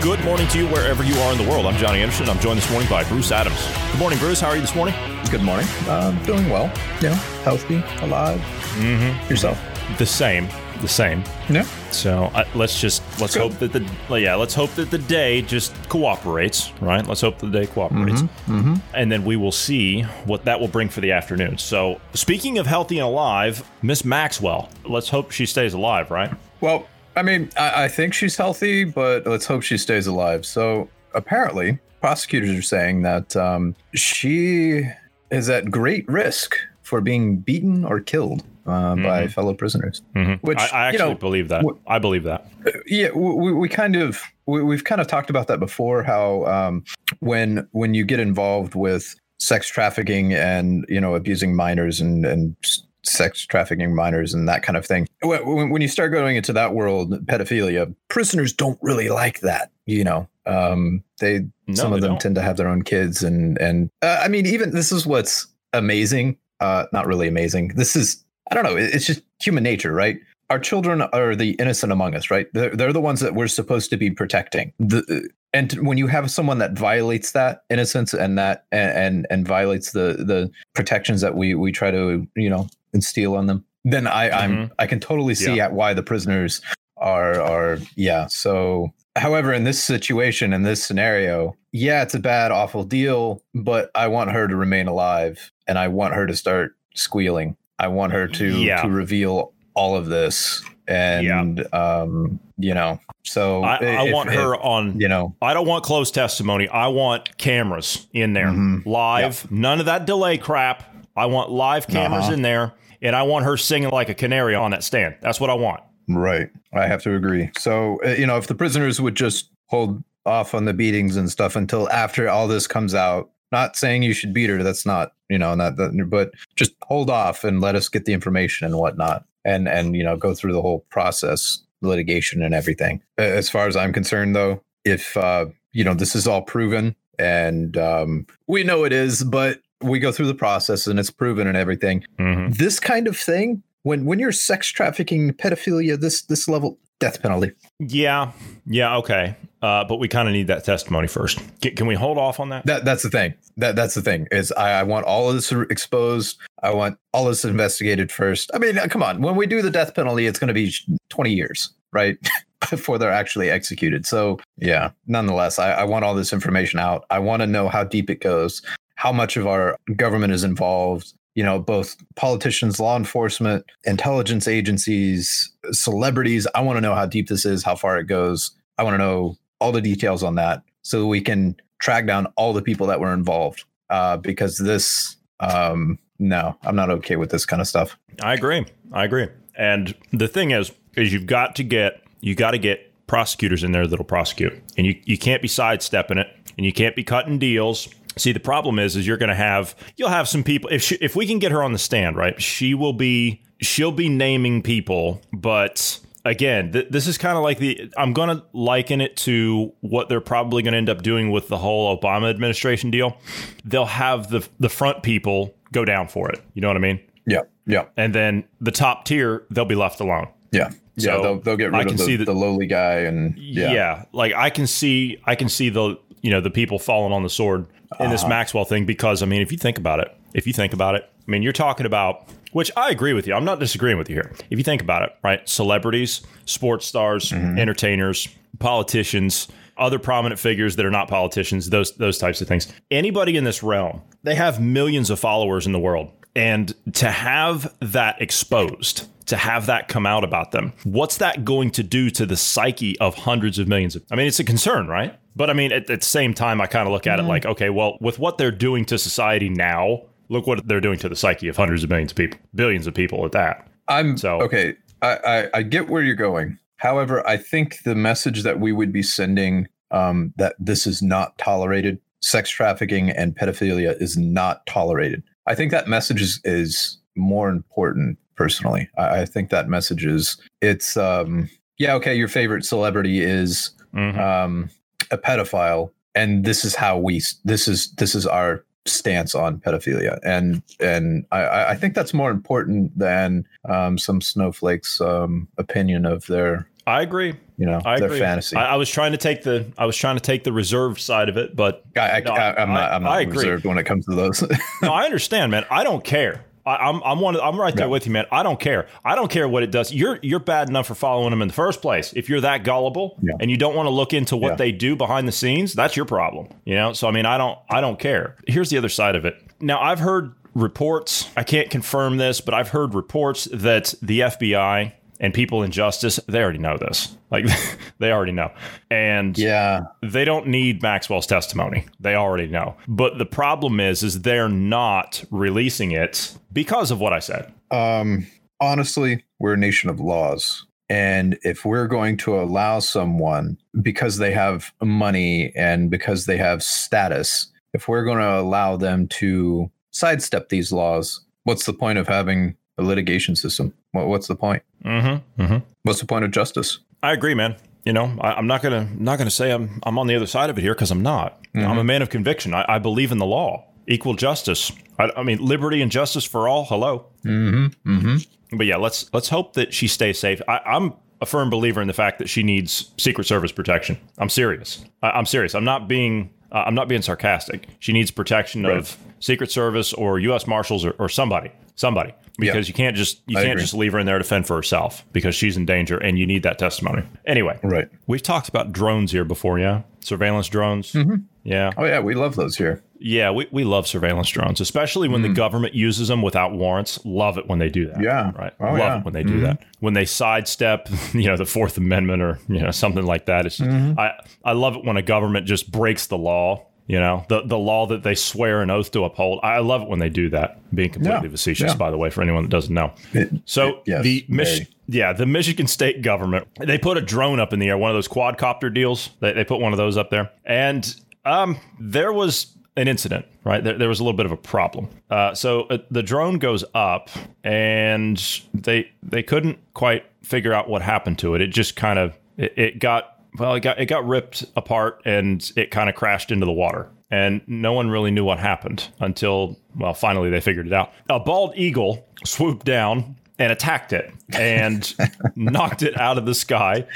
Good morning to you wherever you are in the world. I'm Johnny Anderson. I'm joined this morning by Bruce Adams. Good morning, Bruce. How are you this morning? Good morning. Um, doing well. Yeah, healthy, alive. Mm-hmm. Yourself? The same. The same. Yeah. So uh, let's just let's Good. hope that the yeah let's hope that the day just cooperates, right? Let's hope the day cooperates, Mm-hmm. and then we will see what that will bring for the afternoon. So speaking of healthy and alive, Miss Maxwell, let's hope she stays alive, right? Well, I mean, I, I think she's healthy, but let's hope she stays alive. So apparently, prosecutors are saying that um, she is at great risk for being beaten or killed uh, by fellow prisoners. Which I, I you actually know, believe that. wh- I believe that. yeah we, we kind of we, we've kind of talked about that before how um, when when you get involved with sex trafficking and you know abusing minors and and sex trafficking minors and that kind of thing. When, when- you start going into that world pedophilia prisoners don't really like that you know? Um, they No, some they of them don't. tend to have their own kids and and uh, i mean even this is what's amazing uh not really amazing. This is i don't know it's just human nature right our children are the innocent among us right? They're, they're the ones that we're supposed to be protecting. The and when you have someone that violates that innocence and that and and, and violates the the protections that we we try to you know instill on them then i i'm mm-hmm. i can totally see Yeah. at why the prisoners are are yeah. So however in this situation in this scenario yeah it's a bad awful deal but i want her to remain alive and i want her to start squealing. I want her to Yeah. to reveal all of this and um you know so I, I if- want if, her on. you know I don't want closed testimony. I want cameras in there, Mhm. live. None of that delay crap. I want live cameras Uh-huh. in there, and I want her singing like a canary on that stand. That's what I want. Right. I have to agree. So, uh, you know, if the prisoners would just hold off on the beatings and stuff until after all this comes out, not saying you should beat her, that's not, you know, not that, but just hold off and let us get the information and whatnot and, and, you know, go through the whole process, litigation and everything. As far as I'm concerned, though, if, uh, you know, this is all proven and um, we know it is, but we go through the process and it's proven and everything Mhm. this kind of thing when when you're sex trafficking pedophilia this this level death penalty. Yeah, yeah, okay. Uh, but we kind of need that testimony first. Can, can we hold off on that? that that's the thing. That that's the thing is i, I want all of this exposed. I want all this investigated first. I mean come on. When we do the death penalty it's going to be 20 years right? Before they're actually executed. So yeah nonetheless I, I want all this information out. I want to know how deep it goes how much of our government is involved you know both politicians law enforcement intelligence agencies celebrities i want to know how deep this is how far it goes i want to know all the details on that so we can track down all the people that were involved uh, because this um, no i'm not okay with this kind of stuff I agree. I agree. And the thing is, is you've got to get you got to get prosecutors in there that'll prosecute, and you you can't be sidestepping it, and you can't be cutting deals. See, the problem is, is you're going to have you'll have some people if she, if we can get her on the stand, right? She will be she'll be naming people, but again, th- this is kind of like the I'm going to liken it to what they're probably going to end up doing with the whole Obama administration deal. They'll have the the front people go down for it. You know what I mean? yeah yeah and then the top tier they'll be left alone. yeah yeah they'll, they'll get I can of the, see that- the lowly guy and Yeah. yeah like I can see I can see the you know the people falling on the sword in this uh-huh. Maxwell thing because I mean if you think about it, if you think about it, I mean you're talking about which I agree with you. I'm not disagreeing with you here. If you think about it, right? Celebrities, sports stars, mm-hmm. entertainers, politicians, other prominent figures that are not politicians, those those types of things. Anybody in this realm, they have millions of followers in the world. And to have that exposed, to have that come out about them, what's that going to do to the psyche of hundreds of millions of I mean, it's a concern, right? But I mean, at, at the same time, I kind of look at it like, okay, well, with what they're doing to society now, look what they're doing to the psyche of hundreds of millions of people, billions of people at that. I'm So- okay. I, I I get where you're going. However, I think the message that we would be sending um, that this is not tolerated, sex trafficking and pedophilia is not tolerated. I think that message is, is more important personally. I, I think that message is it's um, yeah, okay, your favorite celebrity is Mhm. um, a pedophile, and this is how we this is this is our stance on pedophilia, and and I- I, think that's more important than um, some snowflakes' um, opinion of their I agree. you know I their agree. fantasy. I, I was trying to take the I was trying to take the reserve side of it, but I, I, No, am not. I'm not reserved when it comes to those. no, I understand, man. I don't care. I, I'm I'm one. Of, I'm right there Yeah. with you, man. I don't care. I don't care what it does. You're you're bad enough for following them in the first place. If you're that gullible Yeah. and you don't want to look into what Yeah. they do behind the scenes, that's your problem. You know. So I mean, I don't I don't care. Here's the other side of it. Now I've heard reports. I can't confirm this, but I've heard reports that the FBI and people in justice they already know this. Like they already know, and yeah, they don't need Maxwell's testimony. They already know. But the problem is is they're not releasing it because of what I said. Um, honestly, we're a nation of laws. And if we're going to allow someone because they have money and because they have status, if we're going to allow them to sidestep these laws, what's the point of having a litigation system? What, what's the point? Mm-hmm. Mm-hmm. What's the point of justice? I agree, man. You know, I, I'm not gonna not gonna say I'm I'm on the other side of it here because I'm not. I'm a man of conviction. I, I believe in the law, equal justice. I, I mean, liberty and justice for all. Hello. Mm-hmm. Mm-hmm. But yeah, let's let's hope that she stays safe. I, I'm a firm believer in the fact that she needs Secret Service protection. I'm serious. I, I'm serious. I'm not being uh, I'm not being sarcastic. She needs protection of Secret Service or U.S. Marshals or, or somebody, somebody, because you can't just you I can't agree. just leave her in there to fend for herself because she's in danger and you need that testimony. Anyway, Right. we've talked about drones here before, yeah, surveillance drones. Mm-hmm. Yeah, Oh, yeah. We love those here. yeah, we, we love surveillance drones, especially when the mm. government uses them without warrants. Love it when they do that. Yeah. Right. Oh, Love yeah. it when they do mm-hmm. that. When they sidestep, you know, the Fourth Amendment or, you know, something like that. It's Mm-hmm. I, I love it when a government just breaks the law, you know, the, the law that they swear an oath to uphold. I love it when they do that. Being completely Yeah. facetious, Yeah. by the way, for anyone that doesn't know. It- So yes, the Mich- yeah, the Michigan State government they put a drone up in the air, one of those quadcopter deals. They, they put one of those up there, and um, there was an incident. Right, there, there was a little bit of a problem. Uh, so uh, the drone goes up, and they they couldn't quite figure out what happened to it. It just kind of it, it got well, it got it got ripped apart, and it kind of crashed into the water. And no one really knew what happened until, well, finally they figured it out. A bald eagle swooped down and attacked it and knocked it out of the sky.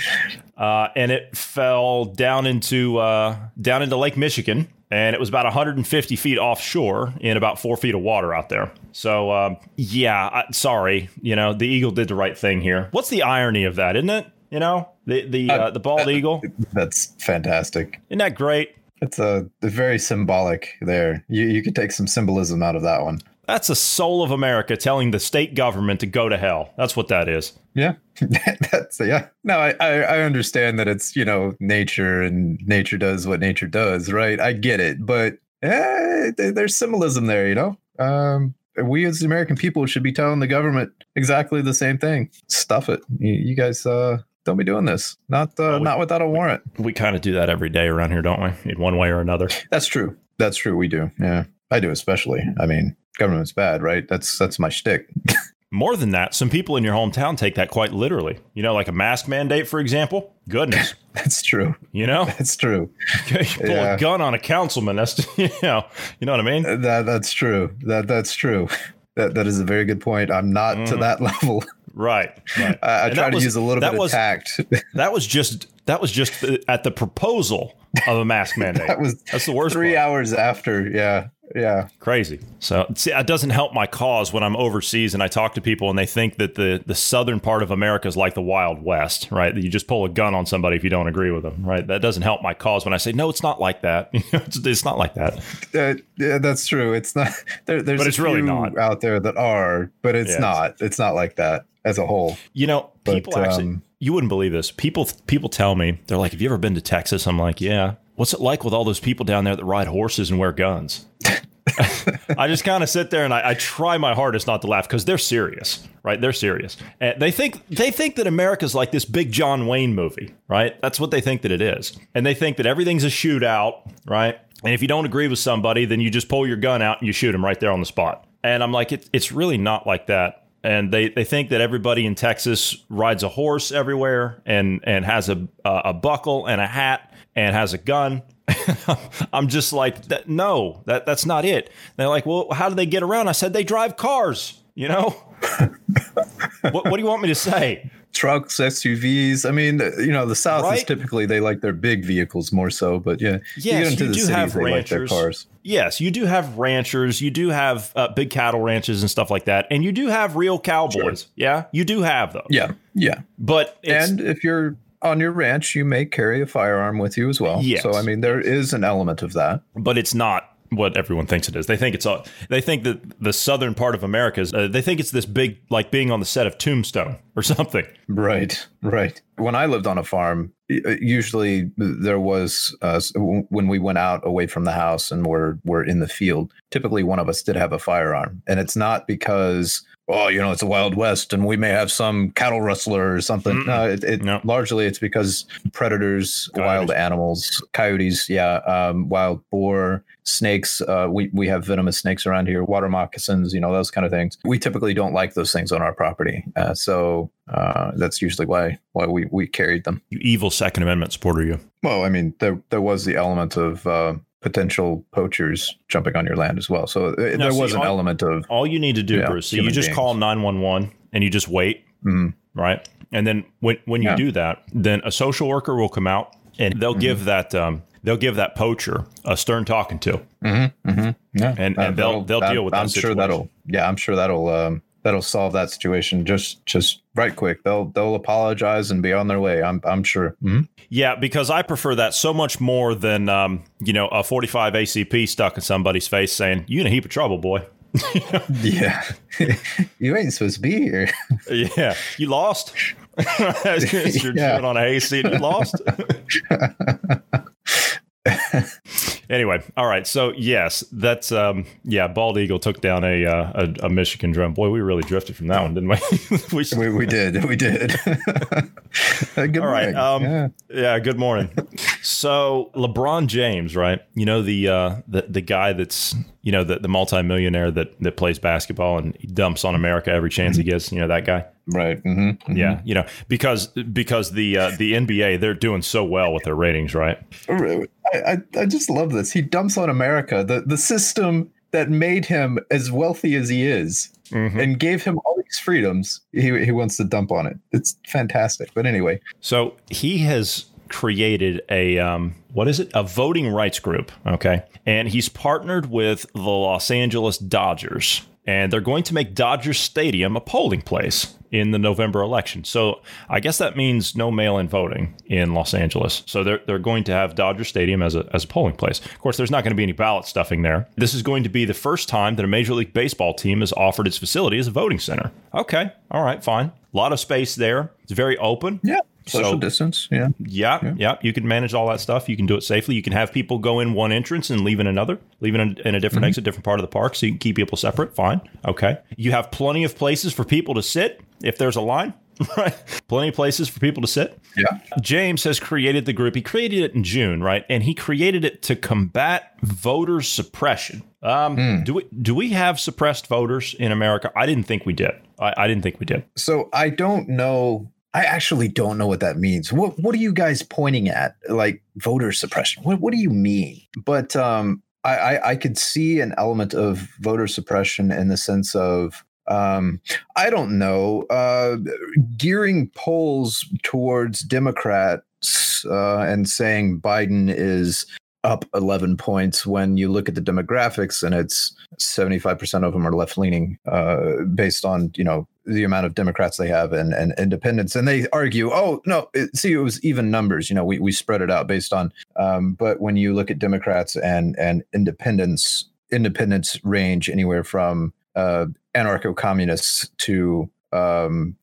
Uh, and it fell down into uh, down into Lake Michigan, and it was about 150 feet offshore in about four feet of water out there. So um, yeah, I, sorry, you know the eagle did the right thing here. What's the irony of that, isn't it? You know the the uh, the bald eagle, That's fantastic. isn't that great? It's a very symbolic there. You you could take some symbolism out of that one. That's the soul of America telling the state government to go to hell. That's what that is. Yeah, that's yeah. No, I, I I understand that it's you know nature and nature does what nature does, right? I get it, but eh, there's symbolism there, you know. Um, we as the American people should be telling the government exactly the same thing. Stuff it, you, you guys. Uh, don't be doing this. Not uh, Well, we- not without a warrant. We kind of do that every day around here, don't we? In one way or another. That's true. That's true. We do. Yeah, I do especially. I mean, government's bad, right? That's that's my shtick. More than that, some people in your hometown take that quite literally. You know, like a mask mandate, for example. Goodness, That's true. you know, That's true. you pull Yeah. a gun on a councilman. That's you know, you know what I mean. That that's true. That that's true. That that is a very good point. I'm not to Mhm. that level. Right. right. I, I try to was- use a little bit was- of tact. That was just that was just at the proposal of a mask mandate. that was That's the worst. three part. hours after. Yeah, yeah. Crazy. So see, it doesn't help my cause when I'm overseas and I talk to people and they think that the the southern part of America is like the Wild West, right? That you just pull a gun on somebody if you don't agree with them, right? That doesn't help my cause when I say no, it's not like that. it's, it's not like that. Uh, yeah, that's true. It's not. There, there's But it's really not. out there that are, but it's Yes. not. It's not like that as a whole. You know, But, people actually um, you wouldn't believe this. People people tell me they're like, "Have you ever been to Texas?" I'm like, "Yeah." What's it like with all those people down there that ride horses and wear guns? I just kind of sit there and I, I, try my hardest not to laugh because they're serious, right? They're serious. And they think they think that America's like this big John Wayne movie, right? That's what they think that it is, and they think that everything's a shootout, right? And if you don't agree with somebody, then you just pull your gun out and you shoot them right there on the spot. And I'm like, it, it's really not like that. And they, they think that everybody in Texas rides a horse everywhere and, and has a, a buckle and a hat and has a gun. I'm just like, that, no, that, that's not it. They're like, well, how do they get around? I said, they drive cars, you know? what, what do you want me to say? Trucks, SUVs. I mean, you know, the South right? is typically they like their big vehicles more so, but yeah, yes, you, you do cities, have ranchers. Like cars. Yes, you do have ranchers. You do have uh, big cattle ranches and stuff like that, and you do have real cowboys. Sure. Yeah, you do have them. Yeah, yeah. But and if you're on your ranch, you may carry a firearm with you as well. Yes. So I mean, there is an element of that, but it's not what everyone thinks it is. They think it's all, they think that the southern part of America is uh, they think it's this big like being on the set of Tombstone or something. Right, right. When I lived on a farm, uh, usually there was uh, when we went out away from the house and were were in the field. Typically, one of us did have a firearm, and it's not because oh, you know, it's a wild west and we may have some cattle rustler or something. Mm-mm. No, it, it no. largely it's because predators, coyotes. wild animals, coyotes, yeah, um, wild boar, snakes. Uh, we we have venomous snakes around here, water moccasins, you know, those kind of things. We typically don't like those things on our property, uh, so uh, that's usually why why we we carried them. You evil Second Amendment supporter, you. Well, I mean, there there was the element of uh, potential poachers jumping on your land as well. So uh, there was an all, element of all you need to do, Bruce. So you just beings. call nine one one and you just wait, mm-hmm. right? And then when when you yeah. do that, then a social worker will come out and they'll mm-hmm. give that um, they'll give that poacher a stern talking to. Mm-hmm. mm-hmm. Yeah, and, and they'll they'll deal with. That. I'm sure that'll yeah, I'm sure that'll um, that'll solve that situation just just right quick. They'll they'll apologize and be on their way. I'm I'm sure. Mm-hmm. Yeah, because I prefer that so much more than um, you know a 45 ACP stuck in somebody's face saying you in a heap of trouble, boy. yeah, you ain't supposed to be here. yeah, you lost. You're yeah. on a AC and you lost. Anyway, all right. So yes, that's um, yeah. Bald Eagle took down a, uh, a, a Michigan drum. Boy, we really drifted from that one, didn't we? we, we, we, did. We did. good all right. Um, yeah. yeah. Good morning. so LeBron James, right? You know the uh, the the guy that's you know the the multimillionaire that that plays basketball and he dumps on America every chance he mm-hmm. gets. You know that guy. Right. Mm-hmm. Mm-hmm. Yeah. You know because because the uh, the NBA they're doing so well with their ratings, right? I, I, I just love this. He dumps on America, the the system that made him as wealthy as he is. Mm-hmm. and gave him all these freedoms. He, he wants to dump on it. It's fantastic. But anyway, so he has created a um, what is it? A voting rights group. Okay, and he's partnered with the Los Angeles Dodgers, and they're going to make Dodger Stadium a polling place in the November election. So I guess that means no mail-in voting in Los Angeles. So they're they're going to have Dodger Stadium as a as a polling place. Of course, there's not going to be any ballot stuffing there. This is going to be the first time that a Major League Baseball team has offered its facility as a voting center. Okay, all right, fine. A lot of space there. It's very open. Yeah social so, distance yeah. yeah. yeah. yeah you can manage all that stuff. You can do it safely. You can have people go in one entrance and leave in another leave in a, in a different mm-hmm. exit different part of the park so you can keep people separate fine okay. You have plenty of places for people to sit if there's a line right? Plenty of places for people to sit. Yeah. James has created the group. He created it in june right? And he created it to combat voter suppression. Um, mm. do we do we have suppressed voters in america? I didn't think we did. I, I didn't think we did. So i don't know I actually don't know what that means. What what are you guys pointing at? Like voter suppression? What what do you mean? But um, I, I, I could see an element of voter suppression in the sense of um, I don't know, uh, gearing polls towards Democrats uh, and saying Biden is up 11 points when you look at the demographics and it's 75% of them are left leaning uh, based on you know the amount of democrats they have and, and independents and they argue oh no it, see it was even numbers you know we, we spread it out based on um, but when you look at democrats and and independents independents range anywhere from uh, anarcho-communists to um,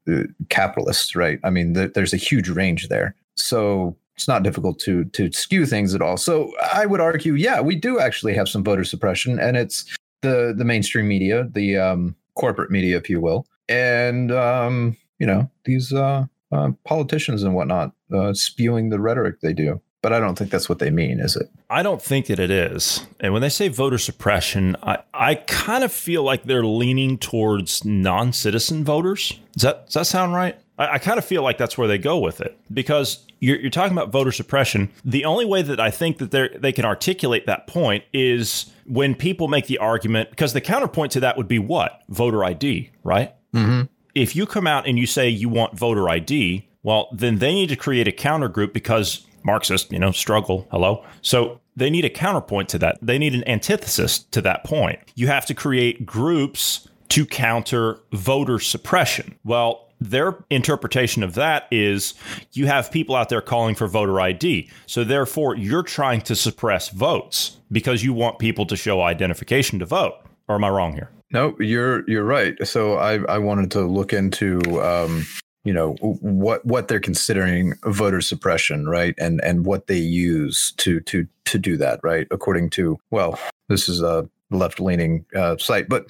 capitalists right i mean th- there's a huge range there so it's not difficult to to skew things at all. So I would argue, yeah, we do actually have some voter suppression, and it's the the mainstream media, the um, corporate media, if you will, and um, you know these uh, uh, politicians and whatnot uh, spewing the rhetoric they do. But I don't think that's what they mean, is it? I don't think that it is. And when they say voter suppression, I, I kind of feel like they're leaning towards non citizen voters. Does that, does that sound right? I, I kind of feel like that's where they go with it because you're, you're talking about voter suppression. The only way that I think that they they can articulate that point is when people make the argument, because the counterpoint to that would be what? Voter ID, right? Mm-hmm. If you come out and you say you want voter ID, well, then they need to create a counter group because Marxist, you know, struggle. Hello. So they need a counterpoint to that. They need an antithesis to that point. You have to create groups to counter voter suppression. Well, their interpretation of that is you have people out there calling for voter ID. So therefore, you're trying to suppress votes because you want people to show identification to vote. Or am I wrong here? No, you're you're right. So I I wanted to look into um, you know what what they're considering voter suppression, right? And and what they use to to to do that, right? According to well, this is a left leaning uh, site, but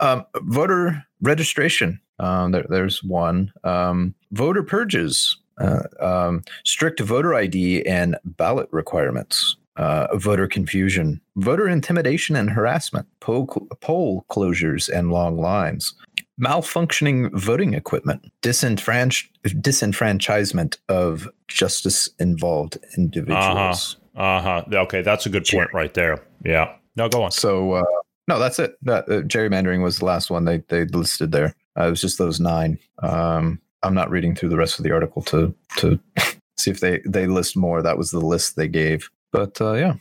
um, voter registration. Um, there, there's one. Um, voter purges, uh, um, strict voter ID and ballot requirements. Uh, voter confusion, voter intimidation and harassment, poll, poll closures and long lines, malfunctioning voting equipment, disenfranch- disenfranchisement of justice involved individuals. Uh huh. Uh-huh. Okay, that's a good point right there. Yeah. No, go on. So, uh, no, that's it. That uh, gerrymandering was the last one they they listed there. Uh, it was just those nine. Um, I'm not reading through the rest of the article to to see if they they list more. That was the list they gave. But uh, yeah,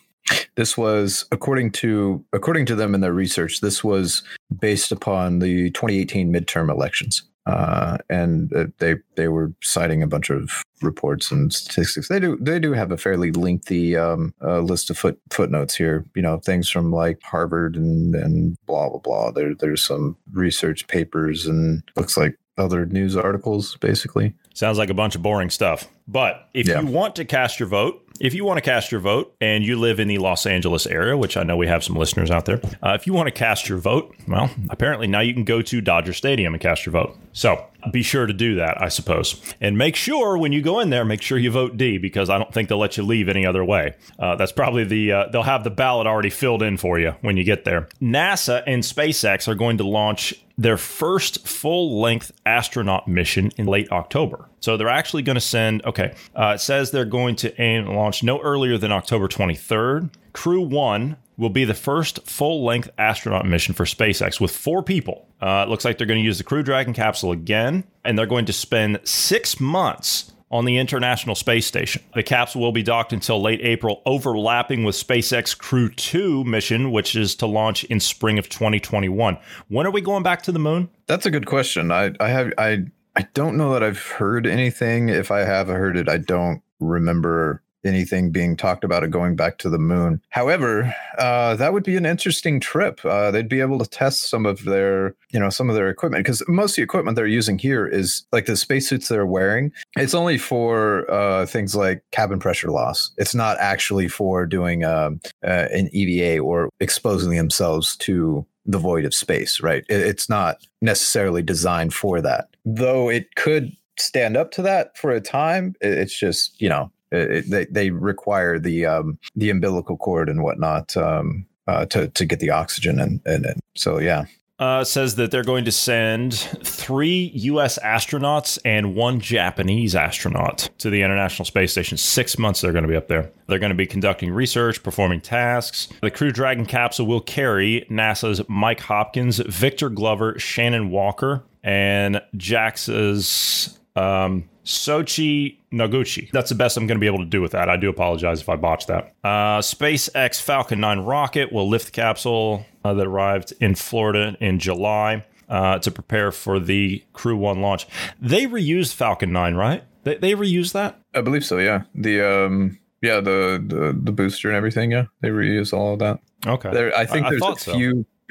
this was according to according to them in their research. This was based upon the 2018 midterm elections. Uh, and uh, they they were citing a bunch of reports and statistics. They do they do have a fairly lengthy um, uh, list of foot footnotes here. You know, things from like Harvard and and blah blah blah. There there's some research papers and looks like other news articles basically. Sounds like a bunch of boring stuff. But if Yeah. you want to cast your vote, if you want to cast your vote and you live in the Los Angeles area, which I know we have some listeners out there, uh, if you want to cast your vote, well, apparently now you can go to Dodger Stadium and cast your vote. So be sure to do that, I suppose. And make sure when you go in there, make sure you vote D because I don't think they'll let you leave any other way. Uh, that's probably the, uh, they'll have the ballot already filled in for you when you get there. NASA and SpaceX are going to launch their first full length astronaut mission in late October. So they're actually going to send, okay, uh, it says they're going to aim launch no earlier than October 23rd. Crew One will be the first full length astronaut mission for SpaceX with four people. Uh, it looks like they're going to use the Crew Dragon capsule again, and they're going to spend six months on the International Space Station. The capsule will be docked until late April, overlapping with SpaceX Crew 2 mission, which is to launch in spring of 2021. When are we going back to the moon? That's a good question. I I have I I don't know that I've heard anything. If I have heard it, I don't remember anything being talked about it going back to the moon. However, uh, that would be an interesting trip. Uh, they'd be able to test some of their, you know, some of their equipment because most of the equipment they're using here is like the spacesuits they're wearing. It's only for uh, things like cabin pressure loss. It's not actually for doing um uh, an EVA or exposing themselves to the void of space, right? It- It's not necessarily designed for that, though it could stand up to that for a time. It- It's just, you know, it, it- they, they require the um, the umbilical cord and whatnot um, uh, to to get the oxygen and, and, and so yeah. Uh, says that they're going to send three U.S. astronauts and one Japanese astronaut to the International Space Station. Six months they're going to be up there. They're going to be conducting research, performing tasks. The Crew Dragon capsule will carry NASA's Mike Hopkins, Victor Glover, Shannon Walker, and JAXA's um, Sochi Noguchi. That's the best I'm going to be able to do with that. I do apologize if I botched that. Uh, SpaceX Falcon 9 rocket will lift the capsule uh, that arrived in Florida in July uh, to prepare for the Crew 1 launch. They reused Falcon 9, right? They, they reused that? I believe so. Yeah, the um, yeah, the the, the booster and everything. Yeah, they reuse all of that. Okay. There, I think I- I there's a thought so.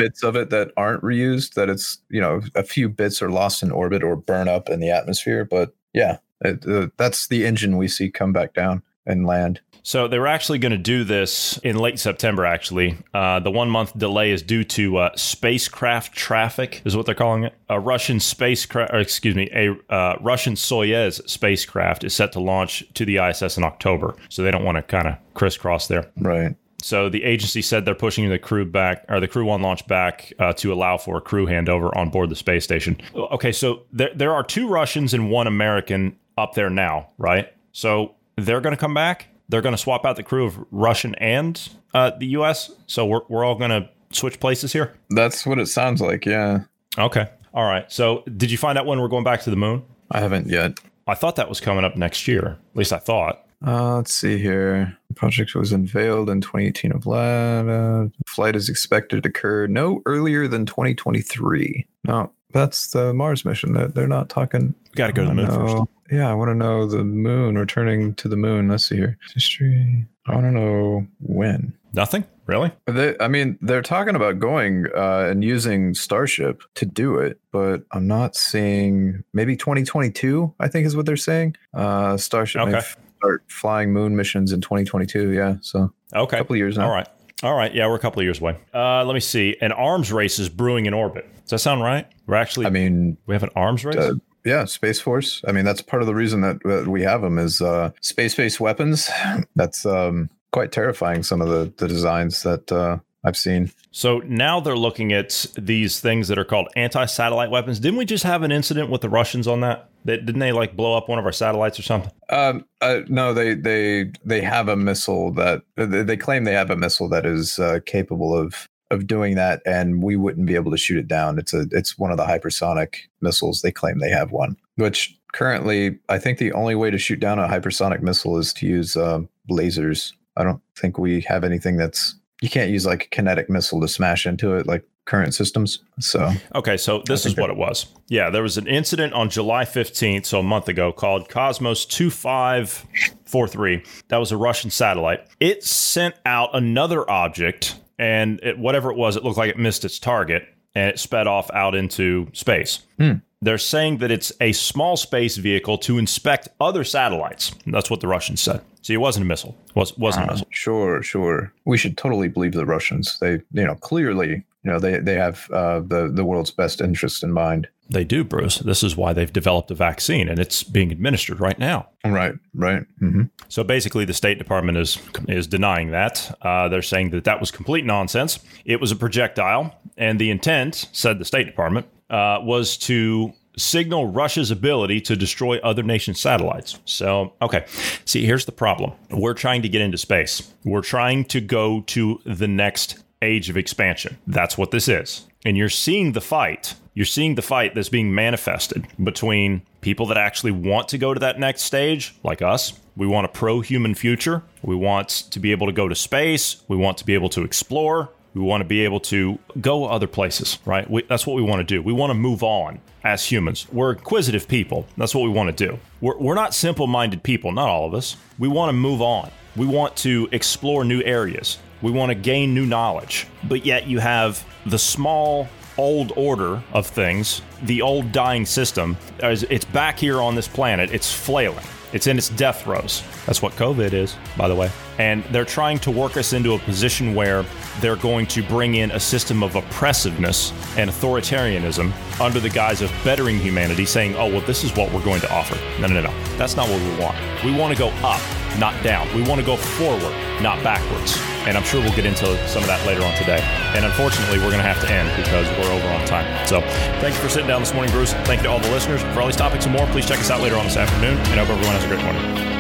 Bits of it that aren't reused. That it's you know a few bits are lost in orbit or burn up in the atmosphere. But yeah, it, uh, that's the engine we see come back down. and land. So they were actually going to do this in late September. Actually, uh, the one month delay is due to uh, spacecraft traffic, is what they're calling it. A Russian spacecraft, excuse me, a uh, Russian Soyuz spacecraft is set to launch to the ISS in October. So they don't want to kind of crisscross there. Right. So the agency said they're pushing the crew back, or the crew one launch back, uh, to allow for a crew handover on board the space station. Okay, so there there are two Russians and one American up there now, right? So they're going to come back. They're going to swap out the crew of Russian and uh, the U.S. So we're we're all going to switch places here. That's what it sounds like. Yeah. Okay. All right. So did you find out when we're going back to the moon? I haven't yet. I thought that was coming up next year. At least I thought. Uh, let's see here. The project was unveiled in 2018 of lab. Uh, flight is expected to occur no earlier than 2023. No, that's the Mars mission. They're, they're not talking. Got to go to the moon first. Yeah, I want to know the moon, returning to the moon. Let's see here. History. I want to know when. Nothing really. They, I mean, they're talking about going uh, and using Starship to do it, but I'm not seeing maybe 2022. I think is what they're saying. Uh, Starship may Okay. f- start flying moon missions in 2022. Yeah, so Okay. a couple of years now. All right. All right. Yeah, we're a couple of years away. Uh, let me see. An arms race is brewing in orbit. Does that sound right? We're actually I mean, we have an arms race. uh, yeah, Space Force. I mean, that's part of the reason that, that we have them is uh, space-based weapons. That's um, quite terrifying. Some of the the designs that uh, I've seen. so now they're looking at these things that are called anti-satellite weapons. Didn't we just have an incident with the Russians on that? That didn't they like blow up one of our satellites or something? Um, uh, no, they they they have a missile that they, they claim they have a missile that is uh, capable of of doing that, and we wouldn't be able to shoot it down. It's a it's one of the hypersonic missiles. They claim they have one, which currently I think the only way to shoot down a hypersonic missile is to use um, lasers. I don't think we have anything that's you can't use like a kinetic missile to smash into it like current systems. So Okay, so this is what it was. Yeah, there was an incident on July 15th, so a month ago, called Cosmos 2543. That was a Russian satellite. It sent out another object, and it, whatever it was, it looked like it missed its target, and it sped off out into space. Hmm. They're saying that it's a small space vehicle to inspect other satellites. That's what the Russians said. See, it wasn't a missile. It was, wasn't a Uh, missile. Sure, sure. We should totally believe the Russians. They, you know, clearly, you know, they they have uh, the the world's best interest in mind. They do, Bruce. This is why they've developed a vaccine, and it's being administered right now. Right, right. Mm-hmm. So basically, the State Department is is denying that. Uh, they're saying that that was complete nonsense. It was a projectile, and the intent, said the State Department, uh, was to signal Russia's ability to destroy other nations' satellites. So, okay. See, here's the problem. We're trying to get into space. We're trying to go to the next age of expansion. That's what this is. And you're seeing the fight. You're seeing the fight that's being manifested between people that actually want to go to that next stage, like us. We want a pro human future. We want to be able to go to space. We want to be able to explore. We want to be able to go other places, right? We, that's what we want to do. We want to move on as humans. We're inquisitive people. That's what we want to do. We're, we're not simple minded people, not all of us. We want to move on. We want to explore new areas. We want to gain new knowledge. But yet you have the small, old order of things, the old dying system. It's back here on this planet. It's flailing. It's in its death throes. That's what COVID is, by the way. And they're trying to work us into a position where they're going to bring in a system of oppressiveness and authoritarianism under the guise of bettering humanity, saying, oh, well, this is what we're going to offer. No, no, no, no. That's not what we want. We want to go up, not down. We want to go forward, not backwards. And I'm sure we'll get into some of that later on today. And unfortunately, we're going to have to end because we're over on time. So thank you for sitting down this morning, Bruce. Thank you to all the listeners. For all these topics and more, please check us out later on this afternoon. And I hope everyone has a great morning.